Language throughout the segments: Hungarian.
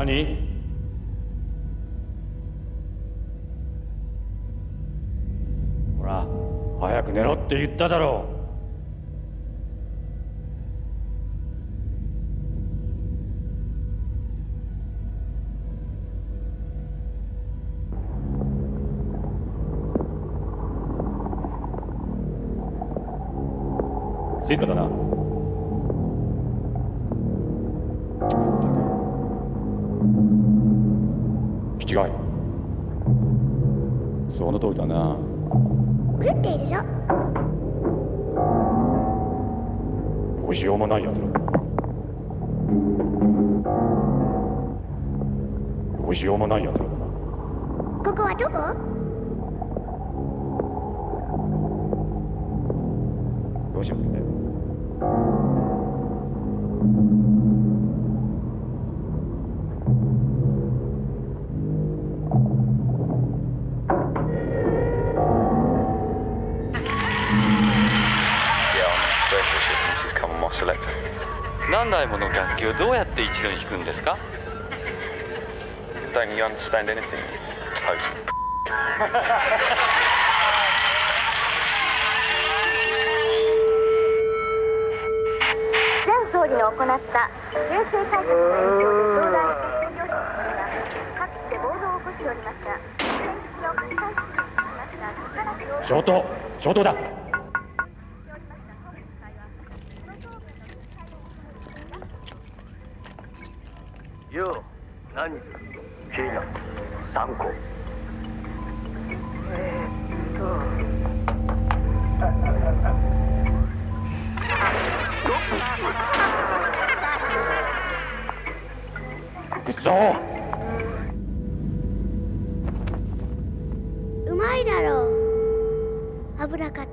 何？ほら早く寝ろって言っただろう。静かだな。その通りだな。狂っているぞ。どうしようもないやつら。だどうしようもないやつらだな。ここはどこ？どうしようって何台もの楽器をどうやって一度に弾くんですか？Don't you understand anything? Total. 前総理の行った税制改革の影響で東大決戦業者が各地で暴動を起こしておりました先日の開催式につきました力強い消灯消灯だよう何ナコえー、っとあああまいだろう。っ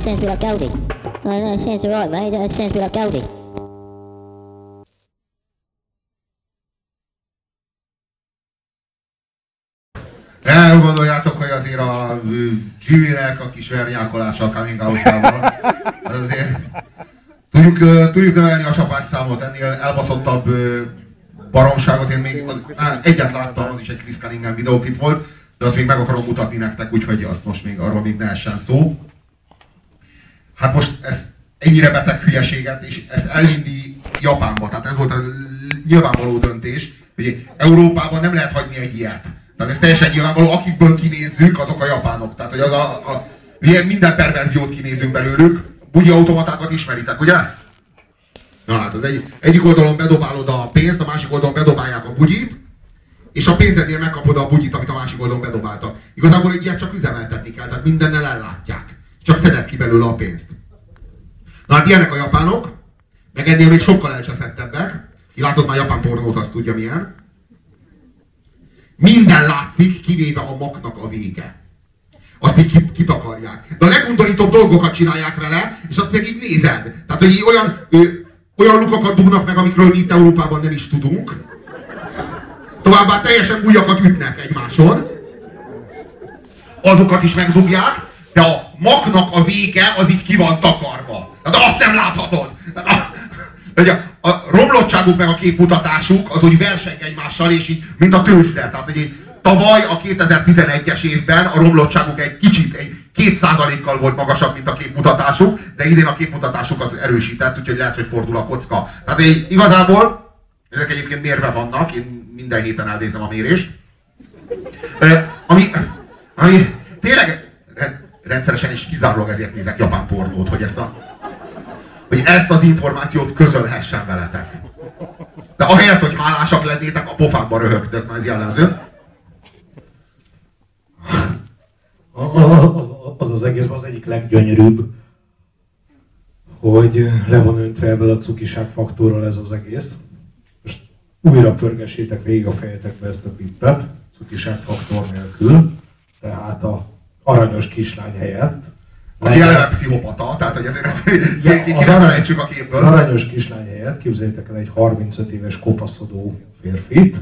Sense like Goldie. I know sense right, mate. That sense like Goldie. Elgondoljátok, hogy azért a Jimmy-nek a kis vernyákolása a coming out az azért tudjuk, tudjuk növelni a csapás számot, ennél elbaszottabb ö, baromságot, én még az, á, egyet láttam, az is egy Chris Cunningham videóklip volt, de azt még meg akarom mutatni nektek, úgyhogy azt most még arról még ne essen szó. Hát most ez ennyire beteg hülyeséget, és ezt elvinni Japánba, tehát ez volt a nyilvánvaló döntés, hogy Európában nem lehet hagyni egy ilyet. Tehát ez teljesen nyilvánvaló, akikből kinézzük, azok a japánok. Tehát, hogy az a, a minden perverziót kinézünk belőlük, bugyi automatákat ismeritek, ugye? Na hát, az egy, egyik oldalon bedobálod a pénzt, a másik oldalon bedobálják a bugyit, és a pénzednél megkapod a bugyit, amit a másik oldalon bedobáltak. Igazából egy ilyet csak üzemeltetni kell, tehát mindennel ellátják. Csak szedett ki belőle a pénzt. Na hát ilyenek a japánok, meg ennél még sokkal elcseszettebbek. Ki látott már japán pornót, azt tudja milyen. Minden látszik, kivéve a maknak a vége. Azt így kit- kitakarják. De a legundorítóbb dolgokat csinálják vele, és azt meg így nézed. Tehát, hogy így olyan, ö, olyan lukakat dugnak meg, amikről mi itt Európában nem is tudunk. Továbbá teljesen újakat ütnek egymáson. Azokat is megdugják, de a maknak a vége az így ki van takarva. Tehát azt nem láthatod. A, hogy a, romlottságuk meg a képmutatásuk az úgy verseng egymással, és így, mint a tőzsde. Tehát, hogy így, tavaly a 2011-es évben a romlottságuk egy kicsit, egy két százalékkal volt magasabb, mint a képmutatásuk, de idén a képmutatásuk az erősített, úgyhogy lehet, hogy fordul a kocka. Tehát így, igazából, ezek egyébként mérve vannak, én minden héten elnézem a mérést, ami, ami tényleg re- rendszeresen és kizárólag ezért nézek japán pornót, hogy ezt a hogy ezt az információt közölhessen veletek. De ahelyett, hogy hálásak lennétek, a pofákba röhögtök, na ez jellemző. Az az, az, az egészben az egyik leggyönyörűbb, hogy le van öntve ebből a cukiság faktorral ez az egész. Újra pörgessétek végig a fejetekbe ezt a tippet, cukiság faktor nélkül, tehát a aranyos kislány helyett. Aki eleve pszichopata, tehát hogy ezért ezt Ja, az arany- a képből. Az aranyos kislány helyett képzeljétek el egy 35 éves kopaszodó férfit,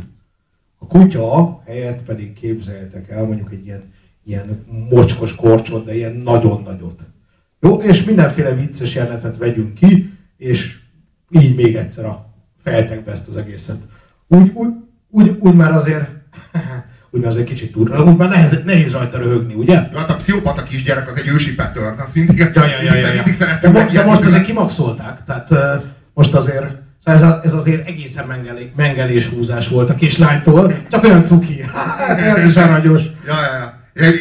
a kutya helyett pedig képzeljetek el mondjuk egy ilyen, ilyen mocskos korcsot, de ilyen nagyon nagyot. Jó, és mindenféle vicces jelenetet vegyünk ki, és így még egyszer a fejetekbe ezt az egészet. Úgy, úgy, úgy, úgy már azért, úgy már azért kicsit túl, úgy már nehéz, nehéz rajta röhögni, ugye? Jó, hát a pszichopata kisgyerek az egy ősi pattern, azt mindig, Ja, ja, ja, ja, ja. mindig De, meg de ilyet most azért kimaxolták, tehát uh, most azért szóval ez, a, ez azért egészen mengelé, mengelés húzás volt a kislánytól, csak olyan cuki, is aranyos. Ja, ja, ja.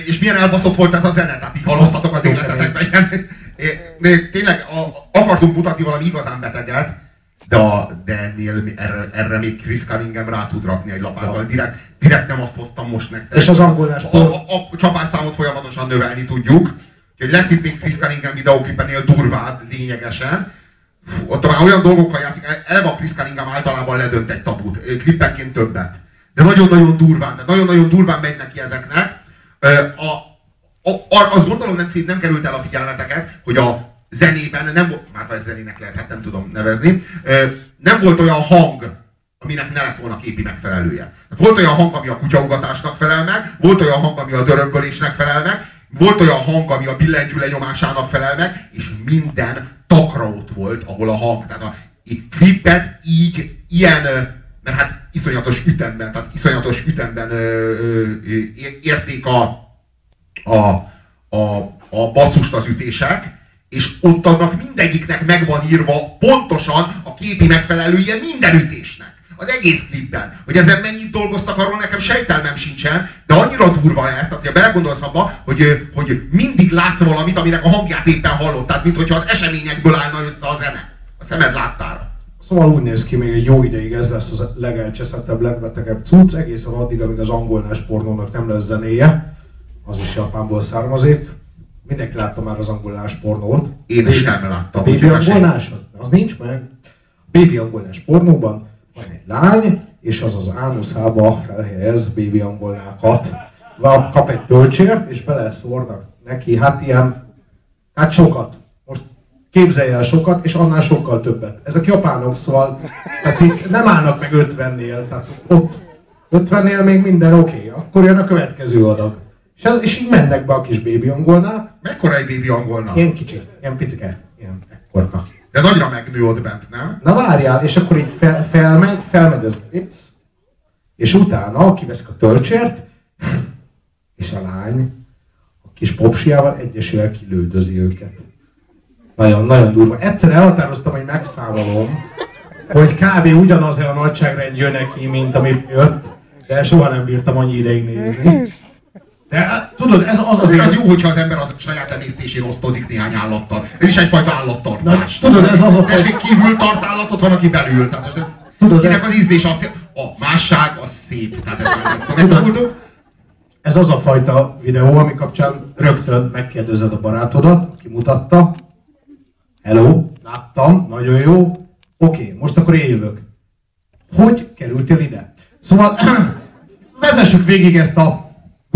És milyen elbaszott volt ez a zene, tehát így halloztatok az életetekben. De tényleg a, akartunk mutatni valami igazán beteget, de, a, de ennél, erre, erre még Chris Cunningham rá tud rakni egy lapáttal. Direkt, direkt nem azt hoztam most nektek. És az angolás A, a, a csapásszámot folyamatosan növelni tudjuk. Úgyhogy lesz itt még Chris Cunningham videóklipenél durvább lényegesen. Fú, Ott már olyan dolgokkal játszik, eleve a Chris Cunningham általában ledönt egy tabut, klippenként többet. De nagyon-nagyon durván, de nagyon-nagyon durván megy neki ezeknek. A, a, a, azt gondolom nem, nem került el a figyelmeteket, hogy a zenében nem volt, már ez zenének lehet, hát nem tudom nevezni, nem volt olyan hang, aminek ne lett volna képi megfelelője. Volt olyan hang, ami a kutyaugatásnak felel meg, volt olyan hang, ami a dörömbölésnek felel meg, volt olyan hang, ami a billentyű lenyomásának felel meg, és minden takra ott volt, ahol a hang, tehát a klippet így, ilyen, mert hát iszonyatos ütemben, tehát iszonyatos ütemben ö, ö, érték a, a, a, a basszust az ütések, és ott annak mindegyiknek megvan írva pontosan a képi megfelelője minden ütésnek. Az egész klipben. Hogy ezen mennyit dolgoztak, arról nekem sejtelmem sincsen, de annyira durva lehet, tehát ha belegondolsz abba, hogy, hogy mindig látsz valamit, aminek a hangját éppen hallott, tehát mintha az eseményekből állna össze a zene. A szemed láttára. Szóval úgy néz ki, még egy jó ideig ez lesz az legelcseszettebb, legbetegebb cucc, egészen addig, amíg az angolnás pornónak nem lesz zenéje, az is Japánból származik. Mindenki látta már az angolnás pornót. Én is nem láttam. Baby angolnás? Az nincs meg. Baby angolnás pornóban van egy lány, és az az ánuszába felhelyez baby angolnákat. Kap egy töltsért, és beleszórnak neki, hát ilyen, hát sokat. Most képzelj el sokat, és annál sokkal többet. Ezek japánok, szóval tehát itt nem állnak meg 50-nél, tehát ott 50-nél még minden oké, okay. akkor jön a következő adag. És, ez, és így mennek be a kis bébi angolnál. Mekkora egy bébi angolnál? Ilyen kicsi, ilyen picike, ilyen ekkorka. De nagyra megnő ott bent, nem? Na várjál, és akkor így fel, felmegy, felmegy az vicc, és utána kiveszik a töltsért, és a lány a kis popsiával egyesével kilődözi őket. Nagyon, nagyon durva. Egyszer elhatároztam, hogy megszámolom, hogy kb. ugyanaz a nagyságrend jön neki, mint amit jött, de soha nem bírtam annyi ideig nézni. De hát, tudod, ez az azért az jó, hogyha az ember az saját emésztésén osztozik néhány állattal. Ez is egyfajta állattartás. Na, tudod, ez az a fajta... kívül tart állatot, van, aki belül. Tehát ez, tudod, kinek az ízlés az, a másság az szép. Tehát ez, tudod, ez az a fajta videó, ami kapcsán rögtön megkérdezed a barátodat, kimutatta. Hello, láttam, nagyon jó. Oké, okay, most akkor én jövök. Hogy kerültél ide? Szóval vezessük végig ezt a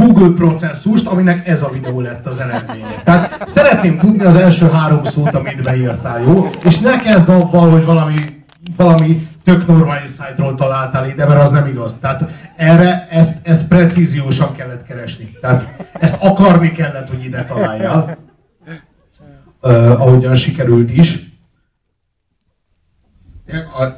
Google processzust, aminek ez a videó lett az eredménye. Tehát szeretném tudni az első három szót, amit beírtál, jó? És ne kezd avval, hogy valami, valami tök normális szájtról találtál ide, mert az nem igaz. Tehát erre ezt, ezt precíziósan kellett keresni. Tehát ezt akarni kellett, hogy ide találjál. Uh, ahogyan sikerült is.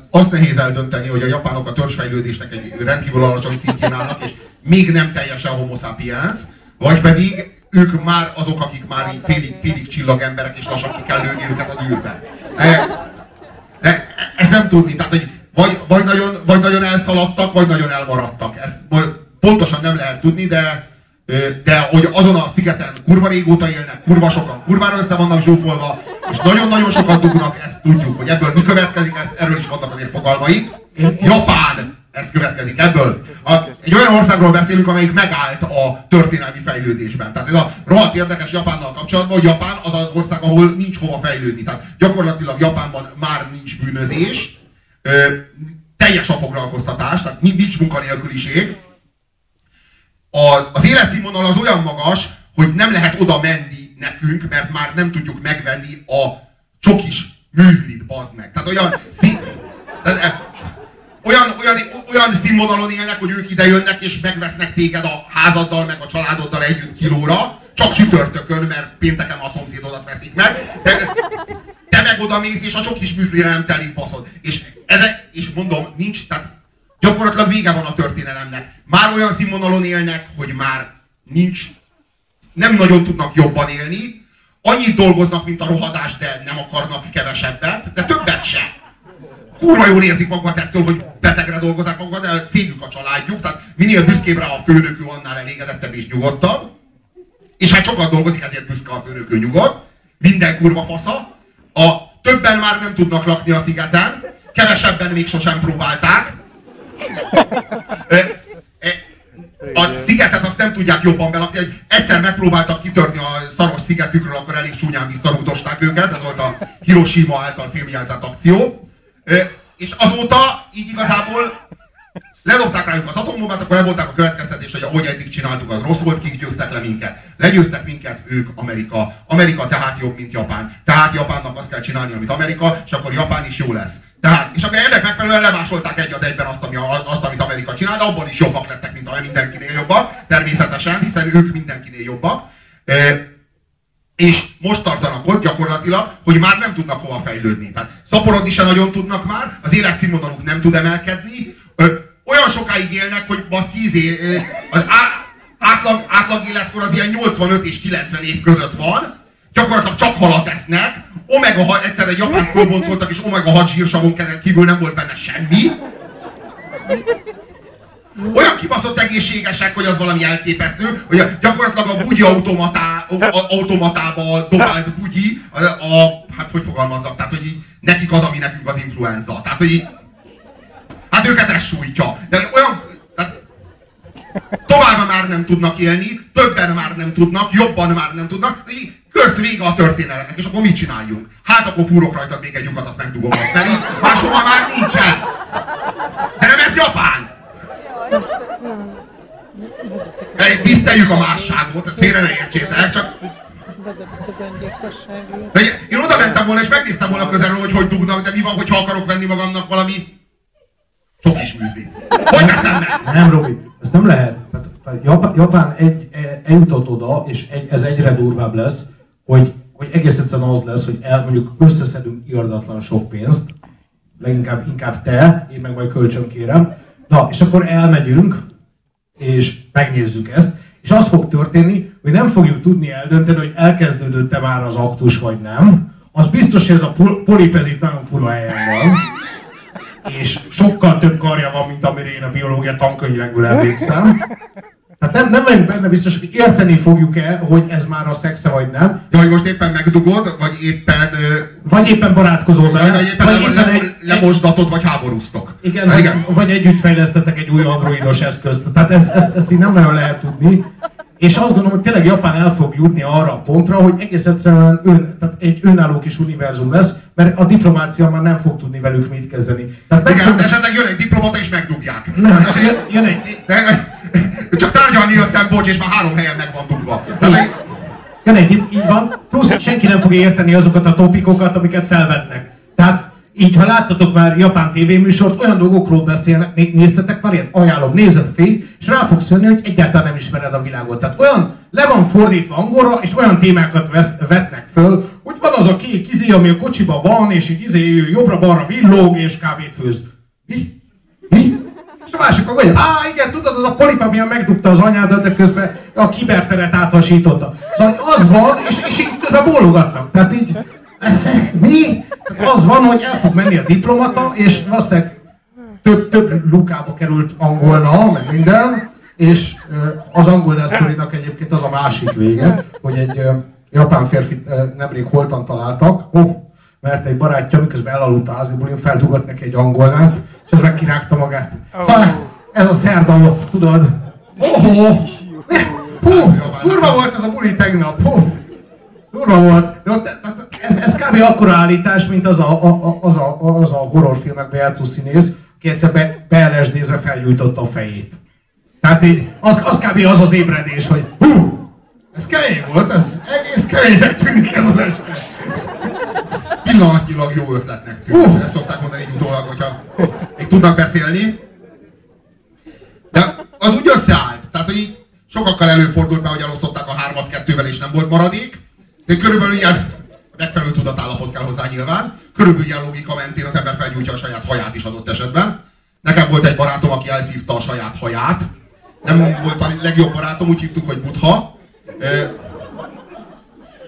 Azt nehéz eldönteni, hogy a japánok a törzsfejlődésnek egy rendkívül alacsony szintjén állnak, és még nem teljesen homo sapiens, vagy pedig ők már azok, akik már így félig, félig csillagemberek, és lassan ki kell lőni őket az űrbe. De, de ezt nem tudni, tehát hogy vagy, vagy, nagyon, vagy nagyon elszaladtak, vagy nagyon elmaradtak. Ezt pontosan nem lehet tudni, de, de hogy azon a szigeten kurva régóta élnek, kurva sokan, kurvára össze vannak zsúfolva, és nagyon-nagyon sokat dugnak, ezt tudjuk, hogy ebből mi következik, erről is vannak azért fogalmaik. Japán ez következik ebből. A, egy olyan országról beszélünk, amelyik megállt a történelmi fejlődésben. Tehát ez a rohadt érdekes Japánnal kapcsolatban, hogy Japán az az ország, ahol nincs hova fejlődni. Tehát gyakorlatilag Japánban már nincs bűnözés, ö, teljes a foglalkoztatás, tehát nincs munkanélküliség. A, az életszínvonal az olyan magas, hogy nem lehet oda menni nekünk, mert már nem tudjuk megvenni a csokis műzlit, bazd meg. Tehát olyan szín... Tehát, olyan, olyan, olyan színvonalon élnek, hogy ők ide jönnek és megvesznek téged a házaddal, meg a családoddal együtt kilóra, csak csütörtökön, mert pénteken a szomszédodat veszik meg. De, te meg oda mész, és a csak kis műzlire nem telik baszod. És, eze, és mondom, nincs, tehát gyakorlatilag vége van a történelemnek. Már olyan színvonalon élnek, hogy már nincs, nem nagyon tudnak jobban élni, annyit dolgoznak, mint a rohadás, de nem akarnak kevesebbet, kurva jól érzik magukat ettől, hogy betegre dolgozzák magukat, de cégük a családjuk, tehát minél büszkébb rá a főnökő, annál elégedettebb és nyugodtabb. És hát sokat dolgozik, ezért büszke a főnökő nyugodt. Minden kurva fasza. A többen már nem tudnak lakni a szigeten, kevesebben még sosem próbálták. A szigetet azt nem tudják jobban belakni, hogy egyszer megpróbáltak kitörni a szaros szigetükről, akkor elég csúnyán visszarúdosták őket, ez volt a Hiroshima által filmjelzett akció. És azóta így igazából Ledobták rájuk az atombombát, akkor levonták a következtetést, hogy ahogy eddig csináltuk, az rossz volt, kik győztek le minket. Legyőztek minket ők, Amerika. Amerika tehát jobb, mint Japán. Tehát Japánnak azt kell csinálni, amit Amerika, és akkor Japán is jó lesz. Tehát, és akkor ennek megfelelően lemásolták egy az egyben azt, ami, azt, amit Amerika csinál, de abban is jobbak lettek, mint a mindenkinél jobbak, természetesen, hiszen ők mindenkinél jobbak. És most tartanak ott gyakorlatilag, hogy már nem tudnak hova fejlődni. Tehát szaporodni se nagyon tudnak már, az életszínvonaluk nem tud emelkedni, olyan sokáig élnek, hogy baszki, izé, az átlag, átlag életkor az ilyen 85 és 90 év között van, gyakorlatilag csak halat esznek, omega, egyszer egy japán fölboncoltak, és omega 6 zsírsavon kívül nem volt benne semmi. Olyan kibaszott egészségesek, hogy az valami elképesztő, hogy gyakorlatilag a bugyi automatá, automatába dobált bugyi, a, a, hát hogy fogalmazzak, tehát hogy így, nekik az, ami nekünk az influenza. Tehát, hogy így, Hát őket ez sújtja. De olyan, tehát tovább már nem tudnak élni, többen már nem tudnak, jobban már nem tudnak, kösz vége a történelemnek, és akkor mit csináljunk? Hát akkor fúrok rajta még egy lyukat, azt megdugom azt felé, máshova már nincsen. De nem ez Japán! Tiszteljük a másságot, ezt félre ne értsétek, csak de én oda mentem volna és megnéztem volna közelről, hogy hogy dugnak, de mi van, hogyha akarok venni magamnak valami sok műzli. Hogy veszem meg? Nem, Robi, ez nem lehet. Japán egy, e, eljutott oda, és egy, ez egyre durvább lesz, hogy, hogy egész egyszerűen az lesz, hogy el, mondjuk összeszedünk irdatlan sok pénzt, leginkább inkább te, én meg majd kölcsön kérem. Na, és akkor elmegyünk, és megnézzük ezt, és az fog történni, hogy nem fogjuk tudni eldönteni, hogy elkezdődött-e már az aktus, vagy nem. Az biztos, hogy ez a polipezit nagyon fura helyen van és sokkal több karja van, mint amire én a biológia tankönyvekből emlékszem. Hát nem, nem vagyunk benne biztos, hogy érteni fogjuk-e, hogy ez már a szexe vagy nem. De hogy most éppen megdugod, vagy éppen... Vagy éppen barátkozol vele. Vagy éppen, vagy éppen le, egy, lemosdatod, vagy háborúztok. Igen, vagy, igen. vagy együtt fejlesztetek egy új androidos eszközt. Tehát ezt, ezt, ezt így nem nagyon lehet tudni. És azt gondolom, hogy tényleg Japán el fog jutni arra a pontra, hogy egész egyszerűen ön, tehát egy önálló kis univerzum lesz, mert a diplomácia már nem fog tudni velük mit kezdeni. Tehát Igen, tud... esetleg jön egy diplomata és megdugják. Nem, hát jön, jön egy... De, csak tárgyalni jöttem, bocs, és már három helyen meg van dugva. Tehát, jön egy, így van, plusz senki nem fogja érteni azokat a topikokat, amiket felvetnek. Tehát így, ha láttatok már japán tévéműsort, olyan dolgokról beszélnek, még néztetek már ilyet? Ajánlom, nézzet fény, és rá fogsz jönni, hogy egyáltalán nem ismered a világot. Tehát olyan le van fordítva angolra, és olyan témákat vesz, vetnek föl, hogy van az a kék izé, ami a kocsiban van, és így izé jobbra-balra villog, és kávét főz. Mi? Mi? És a másik meg mondja, á igen, tudod, az a polipa miatt megdugta az anyádat, de közben a kiberteret áthasította. Szóval az van, és, és így közben bólogatnak. Tehát így, ez, mi? Az van, hogy el fog menni a diplomata, és valószínűleg több, több lukába került angolna, meg minden, és az angol sztorinak egyébként az a másik vége, hogy egy japán férfi nemrég holtan találtak, oh, mert egy barátja, miközben elaludt a házibulin, feldugott neki egy angolnát, és ez megkirágta magát. Szóval ez a szerda tudod? Oh, oh. Hú, kurva volt ez a buli tegnap. Hú, durva volt. De ott, ez, ez kb. akkora állítás, mint az a, a, az a, az a horrorfilmekben játszó színész, aki egyszer be, beelesdézve felgyújtotta a fejét. Tehát így, az, az kb. az az ébredés, hogy hú, ez kemény volt, ez egész keménynek tűnik ez az este. Pillanatnyilag jó ötletnek tűnik. Uh. Ezt szokták mondani így utólag, hogyha még tudnak beszélni. De az úgy összeállt. Tehát, hogy így sokakkal előfordult be, hogy elosztották a hármat kettővel, és nem volt maradék. De körülbelül ilyen megfelelő tudatállapot kell hozzá nyilván. Körülbelül ilyen logika mentén az ember felgyújtja a saját haját is adott esetben. Nekem volt egy barátom, aki elszívta a saját haját. Nem volt a legjobb barátom, úgy hívtuk, hogy Butha. E,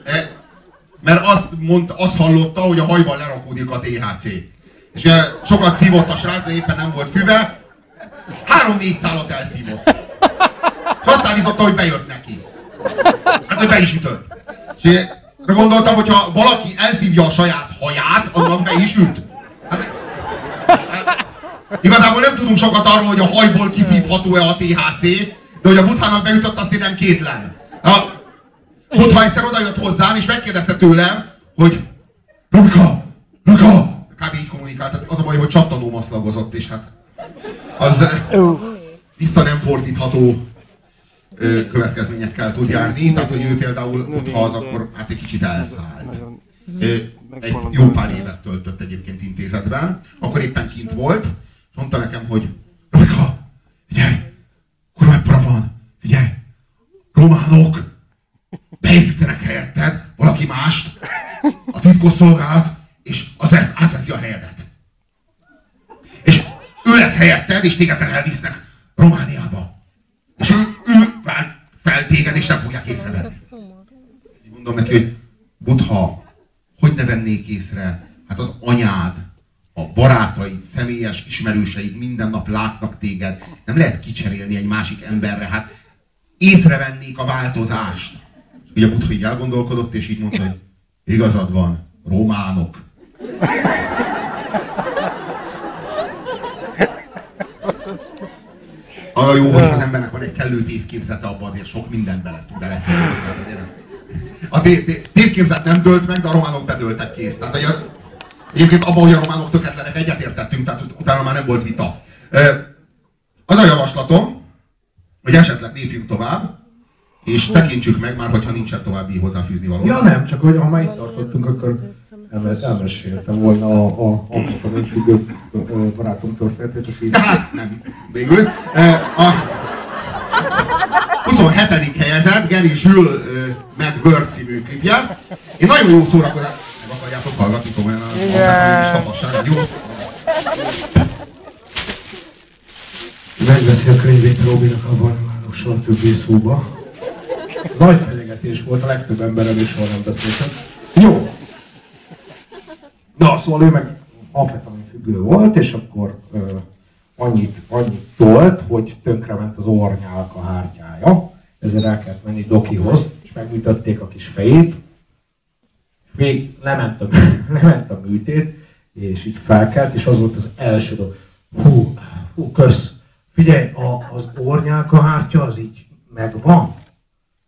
e, mert azt, mondta, azt hallotta, hogy a hajban lerakódik a THC. És ugye sokat szívott a srác, de éppen nem volt füve. Három-négy szállat elszívott. Azt állította, hogy bejött neki. Hát, hogy be is ütött. És gondoltam, hogyha valaki elszívja a saját haját, annak be is üt. Hát, hát, igazából nem tudunk sokat arról, hogy a hajból kiszívható-e a THC, de hogy a buthának beütött, azt én nem kétlen. A butha egyszer odajött hozzám, és megkérdezte tőlem, hogy Robika, Robika, kb. így kommunikált. Az a baj, hogy csattanó maszlagozott, és hát az vissza nem fordítható következményekkel tud járni. Tehát, hogy ő például ott, ha az, akkor hát egy kicsit elszállt. Egy jó pár évet töltött egyébként intézetben, akkor éppen kint volt, mondta nekem, hogy Robika, figyelj, kurva van, figyelj, románok beépítenek helyetted valaki mást, a titkosszolgálat, és az átveszi a helyedet. És ő lesz helyetted, és téged elvisznek Romániába. És ő fel, téged, és nem fogják észrevenni. Így mondom neki, hogy Budha, hogy ne vennék észre? Hát az anyád, a barátaid, személyes ismerőseid minden nap látnak téged. Nem lehet kicserélni egy másik emberre. Hát észrevennék a változást. Ugye Budha így elgondolkodott, és így mondta, hogy igazad van, románok. A jó, hogy az embernek van egy kellő tévképzete, abban azért sok mindent bele tud beleférni. A té- té- tévképzet nem dőlt meg, de a románok bedőltek kész. Tehát, hogy a, egyébként abban, hogy a románok tökéletlenek egyetértettünk, tehát utána már nem volt vita. Az a javaslatom, hogy esetleg lépjünk tovább, és tekintsük meg már, hogyha nincsen további hozzáfűzni való. Ja nem, csak hogy ha már itt tartottunk, akkor elmes, elmeséltem volna a, a amfetaminfüggő ö, barátom történetét, aki hát nem, végül. A 27. helyezett Gary Jules Mad Bird című klipje. Én nagyon jó szórakozás. Meg akarjátok hallgatni komolyan a amfetamin tapasságát, jó? megveszi a könyvét Robinak a soha többé szóba. Nagy fenyegetés volt, a legtöbb emberrel is soha nem beszéltem. Jó. Na, szóval ő meg amfetamin függő volt, és akkor ö, annyit, annyit tolt, hogy tönkrement az ornyálka hártyája. Ezzel el kellett menni Dokihoz, és megműtötték a kis fejét. Még lement a, lement a műtét, és így felkelt, és az volt az első dolog. Hú, hú, kösz. Figyelj, a, az ornyálka hártya az így megvan.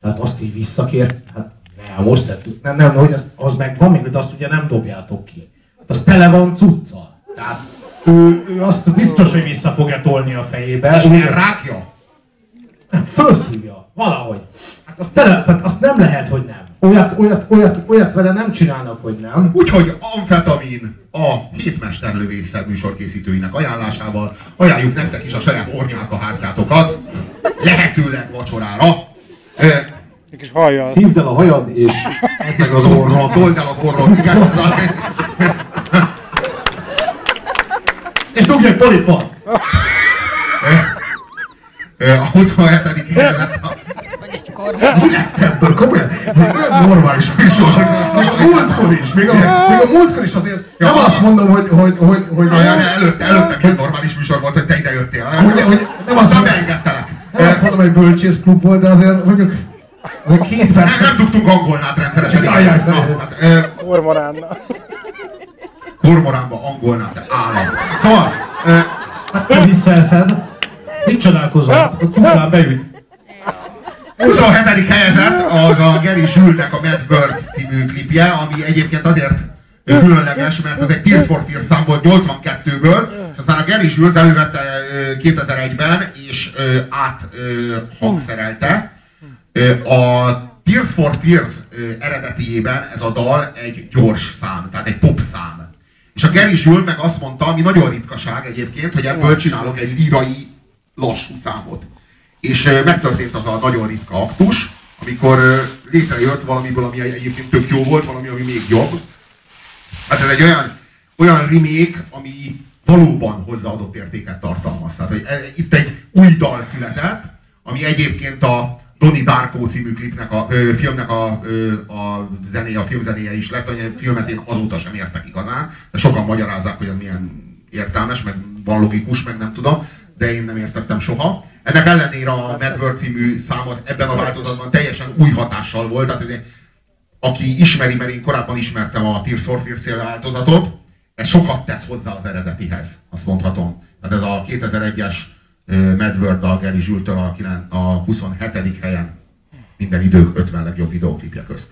Tehát azt így visszakért, hát nem, most szedtük, nem, nem, hogy az, az megvan, még de azt ugye nem dobjátok ki. Az tele van cuccal. Tehát ő, ő azt biztos, hogy vissza fogja tolni a fejébe. És milyen rákja? Nem, Fölszívja, valahogy. Hát azt, tele, tehát azt nem lehet, hogy nem. Olyat, olyat, olyat, olyat vele nem csinálnak, hogy nem. Úgyhogy amfetamin a hétmesterlövészet műsorkészítőinek ajánlásával ajánljuk nektek is a saját ornyálka hártyátokat, lehetőleg vacsorára. Egy kis hajjal. Szívd el a hajad, és meg az orrod. Told el az orrod. És dugj egy polipot! Ö, A 27. helyezett a Mi lett ebből? Komolyan? Ez egy olyan normális műsor, még a múltkor is, még a, még a múltkor is azért nem azt mondom, hogy, hogy, hogy, hogy Na, ja, előtte, előtte milyen normális műsor volt, hogy te ide jöttél. Hogy- hogy- nem azt nem beengedtelek. nem azt mondom, hogy bölcsészklub volt, de azért mondjuk azért két Nem, perc. nem tudtunk angolnát rendszeresen. Jaj, jaj, jaj. hát, Kormoránna. Kormoránba angolnát, állam. Szóval, Hát te visszaeszed. Mit csodálkozol? Tuplán beüt. 27. helyezett az a Gary Jules-nek a Mad Bird című klipje, ami egyébként azért különleges, mert az egy Tears for Fears szám volt 82-ből, és aztán a Gary Jules elővette ö, 2001-ben, és áthangszerelte. A Tears for Fears ö, eredetiében ez a dal egy gyors szám, tehát egy pop szám. És a Gary Jules meg azt mondta, ami nagyon ritkaság egyébként, hogy ebből csinálok egy lírai lassú számot. És megtörtént az a nagyon ritka aktus, amikor létrejött valamiből, ami egyébként tök jó volt, valami, ami még jobb. Hát ez egy olyan, olyan remake, ami valóban hozzáadott értéket tartalmaz. Tehát, hogy e- itt egy új dal született, ami egyébként a Donnie Darko című klipnek, a ö, filmnek a, ö, a zenéje, a filmzenéje is lett, hogy a filmet én azóta sem értek igazán, de sokan magyarázzák, hogy ez milyen értelmes, meg van logikus, meg nem tudom, de én nem értettem soha. Ennek ellenére a Mad World című szám az ebben a változatban teljesen új hatással volt, tehát ez egy, aki ismeri, mert én korábban ismertem a Tears for Fears változatot, ez sokat tesz hozzá az eredetihez, azt mondhatom. Tehát ez a 2001-es ö, Mad World a Gary Zsültől a, a 27. helyen minden idők 50 legjobb videóklipje közt.